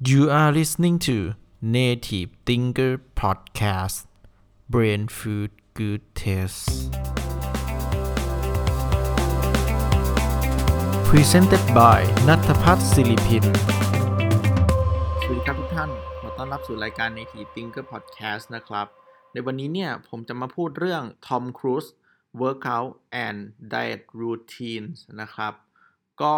You are listening to Native Thinker Podcast Brain Food Good Taste Presented by นัทพัฒน์ศิริพิน สวัสดีครับทุกท่าน ขอต้อนรับสู่รายการ Native Thinker Podcast นะครับ ในวันนี้เนี่ย ผมจะมาพูดเรื่อง Tom Cruise Workout and Diet Routines นะครับ ก็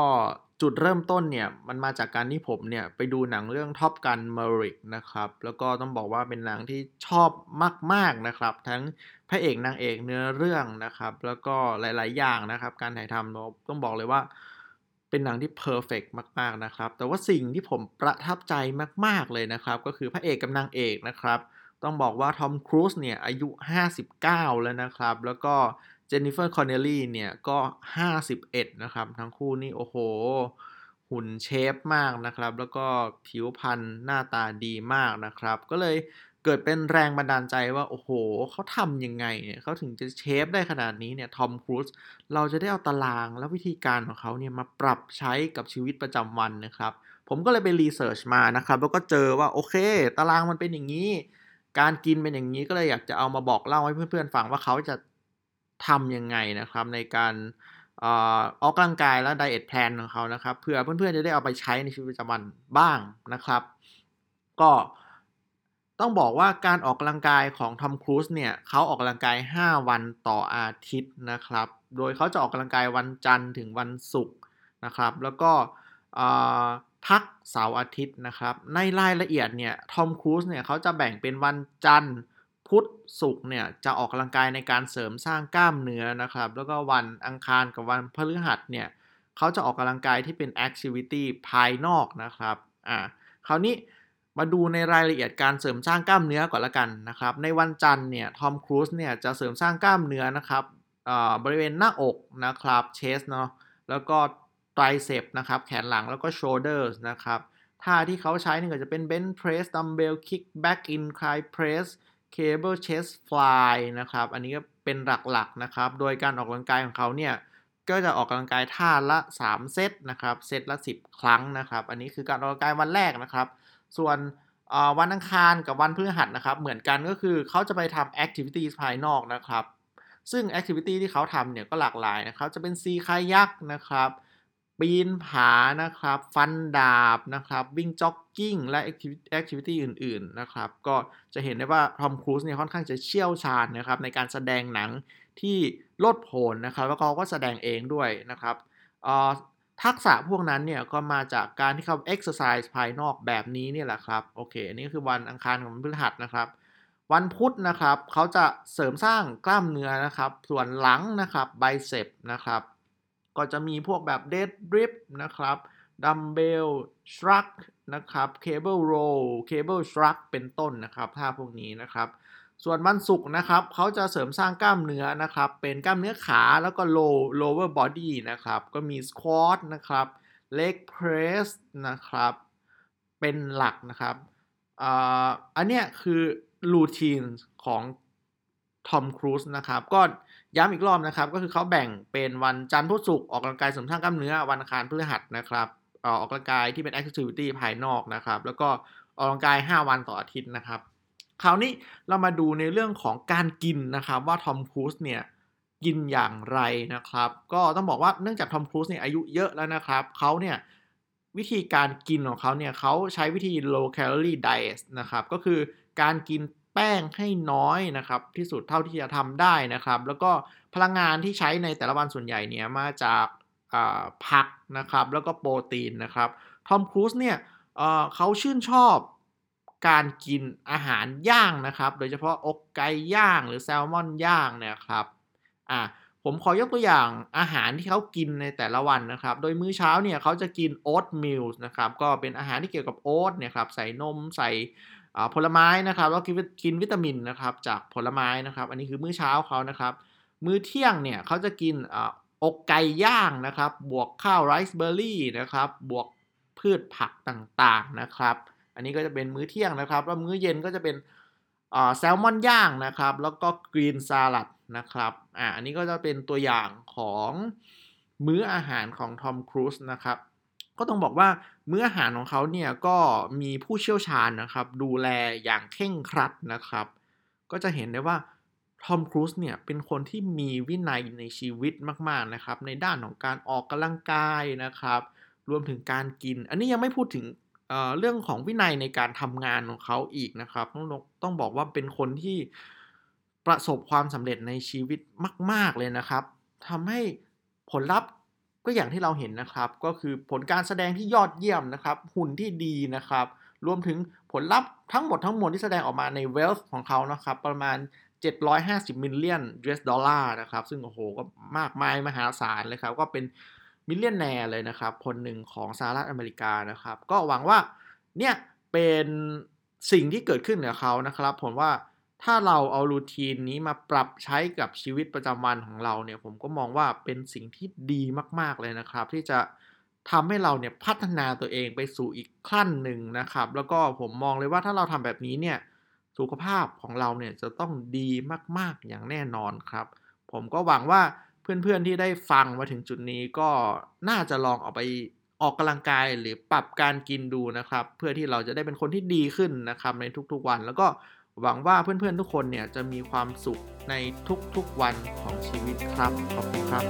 จุดเริ่มต้นเนี่ยมันมาจากการที่ผมเนี่ยไปดูหนังเรื่อง Top Gun Maverick นะครับ แล้วก็ต้องบอกว่าเป็นหนังที่ชอบมาก ๆนะครับ ทั้งพระเอกนางเอกเนื้อเรื่องนะครับ แล้วก็หลาย ๆ อย่างนะครับ การถ่ายทำต้องบอกเลยว่าเป็นหนังที่เพอร์เฟกมาก ๆ นะครับ แต่ว่าสิ่งที่ผมประทับใจมาก ๆ เลยนะครับ ก็คือพระเอกกับนางเอกนะครับ ต้องบอกว่าทอมครูซเนี่ยอายุ 59 แล้วนะครับ แล้วก็ เจนนิเฟอร์คอนเนลลี่เนี่ยก็ 51 นะครับ ทั้งคู่นี่โอ้โห หุ่น shape มากนะครับ แล้วก็ผิวพรรณหน้าตาดีมากนะครับ ก็เลยเกิดเป็นแรงบันดาลใจว่า โอ้โห เขาทำยังไงเนี่ยเขาถึงจะ shape ได้ขนาดนี้เนี่ยทอมครูซเราจะได้เอาตารางและวิธีการของเขาเนี่ยมาปรับใช้กับชีวิตประจำวันนะครับ ผมก็เลยไป research มานะครับ แล้วก็เจอว่า โอเค ตารางมันเป็นอย่างนี้ การกินเป็นอย่างนี้ก็เลยอยากจะเอามาบอกเล่าให้เพื่อนๆฟังว่าเขาจะ ทำยังไงนะครับในการออกกำลังกายและไดเอทแพลนของเขานะครับเพื่อเพื่อนๆจะได้เอาไปใช้ในชีวิตประจำวันบ้างนะครับ ก็ต้องบอกว่าการออกกำลังกายของทอมครูซเนี่ยเขาออกกำลังกาย 5 วันต่ออาทิตย์นะครับ โดยเขาจะออกกำลังกายวันจันทร์ถึงวันศุกร์นะครับ แล้วก็พักเสาร์อาทิตย์นะครับ ในรายละเอียดเนี่ยทอมครูซเนี่ยเขาจะแบ่งเป็นวันจันทร์ พุธศุกร์เนี่ยจะออกกำลังกายในการเสริมสร้างกล้ามเนื้อนะครับ แล้วก็วันอังคารกับวันพฤหัสเนี่ยเขาจะออกกำลังกายที่เป็นแอคทิวิตี้ภายนอกนะครับอ่าคราวนี้มาดูในรายละเอียดการเสริมสร้างกล้ามเนื้อก่อนละกันนะครับ ในวันจันทร์เนี่ยทอมครูซเนี่ยจะเสริมสร้างกล้ามเนื้อนะครับบริเวณหน้าอกนะครับ chest เนาะแล้วก็ triceps นะครับแขนหลังแล้วก็ shoulder นะครับท่าที่เขาใช้นี่ก็จะเป็น bench press dumbbell kickback incline press cable chest fly นะครับ อันนี้ก็เป็นหลักๆนะครับ โดยการออกกำลังกายของเขาเนี่ย ก็จะออกกำลังกายท่าละ 3 เซตนะครับ เซตละ 10 ครั้งนะครับ อันนี้คือการออกกำลังกายวันแรกนะครับ ส่วนวันอังคารกับวันพฤหัสนะครับ เหมือนกันก็คือเขาจะไปทำ activity ภายนอกนะครับ ซึ่ง activity ที่เขาทำเนี่ยก็หลากหลายนะครับ จะเป็น sea kayak นะครับ ปีนผานะครับ ฟันดาบนะครับ วิ่งจ็อกกิ้ง และ activity อื่นๆนะครับ ก็จะเห็นได้ว่าทอมครูซเนี่ยค่อนข้างจะเชี่ยวชาญนะครับในการแสดงหนังที่โลดโผนนะครับ แล้วเขาก็แสดงเองด้วยนะครับทักษะพวกนั้นเนี่ยก็มาจากการที่เขาเอ็กซ์ไซส์ภายนอกแบบนี้เนี่ยแหละครับ โอเค นี่คือวันอังคารกับพฤหัสนะครับ วันพุธนะครับเขาจะเสริมสร้างกล้ามเนื้อนะครับ ส่วนหลังนะครับ biceps นะครับ ก็จะมีพวกแบบ deadlift นะครับ dumbbell shrug นะครับ cable row cable shrug เป็นต้นนะครับท่าพวกนี้นะครับ ส่วนวันศุกร์นะครับเขาจะเสริมสร้างกล้ามเนื้อนะครับ เป็นกล้ามเนื้อขาแล้วก็ low lower body นะครับ ก็มี squat นะครับ leg press นะครับ เป็นหลักนะครับอันเนี้ยคือรูทีนของ ทอมครูซนะครับก็ย้ำอีกรอบนะครับ ก็คือเขาแบ่งเป็นวันจันทร์พุธศุกร์ออกกำลังกายเสริมสร้างกล้ามเนื้อวันอังคารพฤหัสนะครับออกกำลังกายที่เป็น activity ภายนอกนะครับ แล้วก็ออกกำลังกาย 5 วันต่ออาทิตย์นะครับ คราวนี้เรามาดูในเรื่องของการกินนะครับ ว่าทอมครูซเนี่ยกินอย่างไรนะครับ ก็ต้องบอกว่าเนื่องจากทอมครูซเนี่ยอายุเยอะแล้วนะครับเขาเนี่ยวิธีการกินของเขาเนี่ยเขาใช้วิธี low calorie diet นะครับ ก็คือการกิน แป้งให้น้อยนะครับ ที่สุดเท่าที่จะทำได้นะครับ แล้วก็พลังงานที่ใช้ในแต่ละวันส่วนใหญ่เนี่ยมาจากผักนะครับ แล้วก็โปรตีนนะครับทอมครูซเนี่ยเขาชื่นชอบการกินอาหารย่างนะครับ โดยเฉพาะอกไก่ย่างหรือแซลมอนย่างเนี่ยครับอ่า ผมขอยกตัวอย่างอาหารที่เขากินในแต่ละวันนะครับ โดยมื้อเช้าเนี่ยเขาจะกิน oatmeal นะครับ ก็เป็นอาหารที่เกี่ยวกับโอ๊ตเนี่ยครับ ใส่นมใส่ผลไม้นะครับ แล้วกินวิตามินนะครับจากผลไม้นะครับ อันนี้คือมื้อเช้าเขานะครับ มื้อเที่ยงเนี่ยเขาจะกินอกไก่ย่างนะครับ บวกข้าวไรซ์เบอร์รี่นะครับ บวกพืชผักต่างๆนะครับ อันนี้ก็จะเป็นมื้อเที่ยงนะครับ แล้วมื้อเย็นก็จะเป็น แซลมอนย่างนะครับ แล้วก็กรีนซาลัดนะครับอ่าอันนี้ก็จะเป็นตัวอย่างของมื้ออาหารของทอมครูซนะครับก็ต้องบอกว่ามื้ออาหารของเขาเนี่ยก็มีผู้เชี่ยวชาญนะครับ ดูแลอย่างเคร่งครัดนะครับ ก็จะเห็นได้ว่าทอมครูซเนี่ยเป็นคนที่มีวินัยในชีวิตมากๆนะครับ ในด้านของการออกกำลังกายนะครับ รวมถึงการกิน อันนี้ยังไม่พูดถึง เเรื่องของวินัยในการทำงานของเขาอีกนะครับ ต้องต้องบอกว่าเป็นคนที่ประสบความสำเร็จในชีวิตมาก ๆ เลยนะครับทำให้ผลลัพธ์ก็อย่างที่เราเห็นนะครับ ก็คือผลการแสดงที่ยอดเยี่ยมนะครับ หุ่นที่ดีนะครับ รวมถึงผลลัพธ์ทั้งหมดทั้งมวลที่แสดงออกมาในเวลส์ของเขานะครับ ประมาณ 750มิลเลียน US ดอลลาร์นะครับ ซึ่งโอ้โหก็มากมายมหาศาลเลยครับ ก็เป็น มิลเลียนแนร์เลยนะครับ คนหนึ่งของสหรัฐอเมริกานะครับ ก็หวังว่าเนี่ยเป็นสิ่งที่เกิดขึ้นกับเขานะครับ ผมว่าถ้าเราเอารูทีนนี้มาปรับใช้กับชีวิตประจำวันของเราเนี่ย ผมก็มองว่าเป็นสิ่งที่ดีมาก ๆ เลยนะครับ ที่จะทำให้เราเนี่ยพัฒนาตัวเองไปสู่อีกขั้นหนึ่งนะครับ แล้วก็ผมมองเลยว่าถ้าเราทำแบบนี้เนี่ยสุขภาพของเราเนี่ยจะต้องดีมาก ๆ อย่างแน่นอนครับ ผมก็หวังว่า เพื่อนๆที่ได้ฟังมาถึงจุดนี้ก็น่าจะลองเอาไปออกกำลังกายหรือปรับการกินดูนะครับ เพื่อที่เราจะได้เป็นคนที่ดีขึ้นนะครับในทุกๆวัน แล้วก็หวังว่าเพื่อนๆทุกคนเนี่ยจะมีความสุขในทุกๆวันของชีวิตครับขอบคุณครับ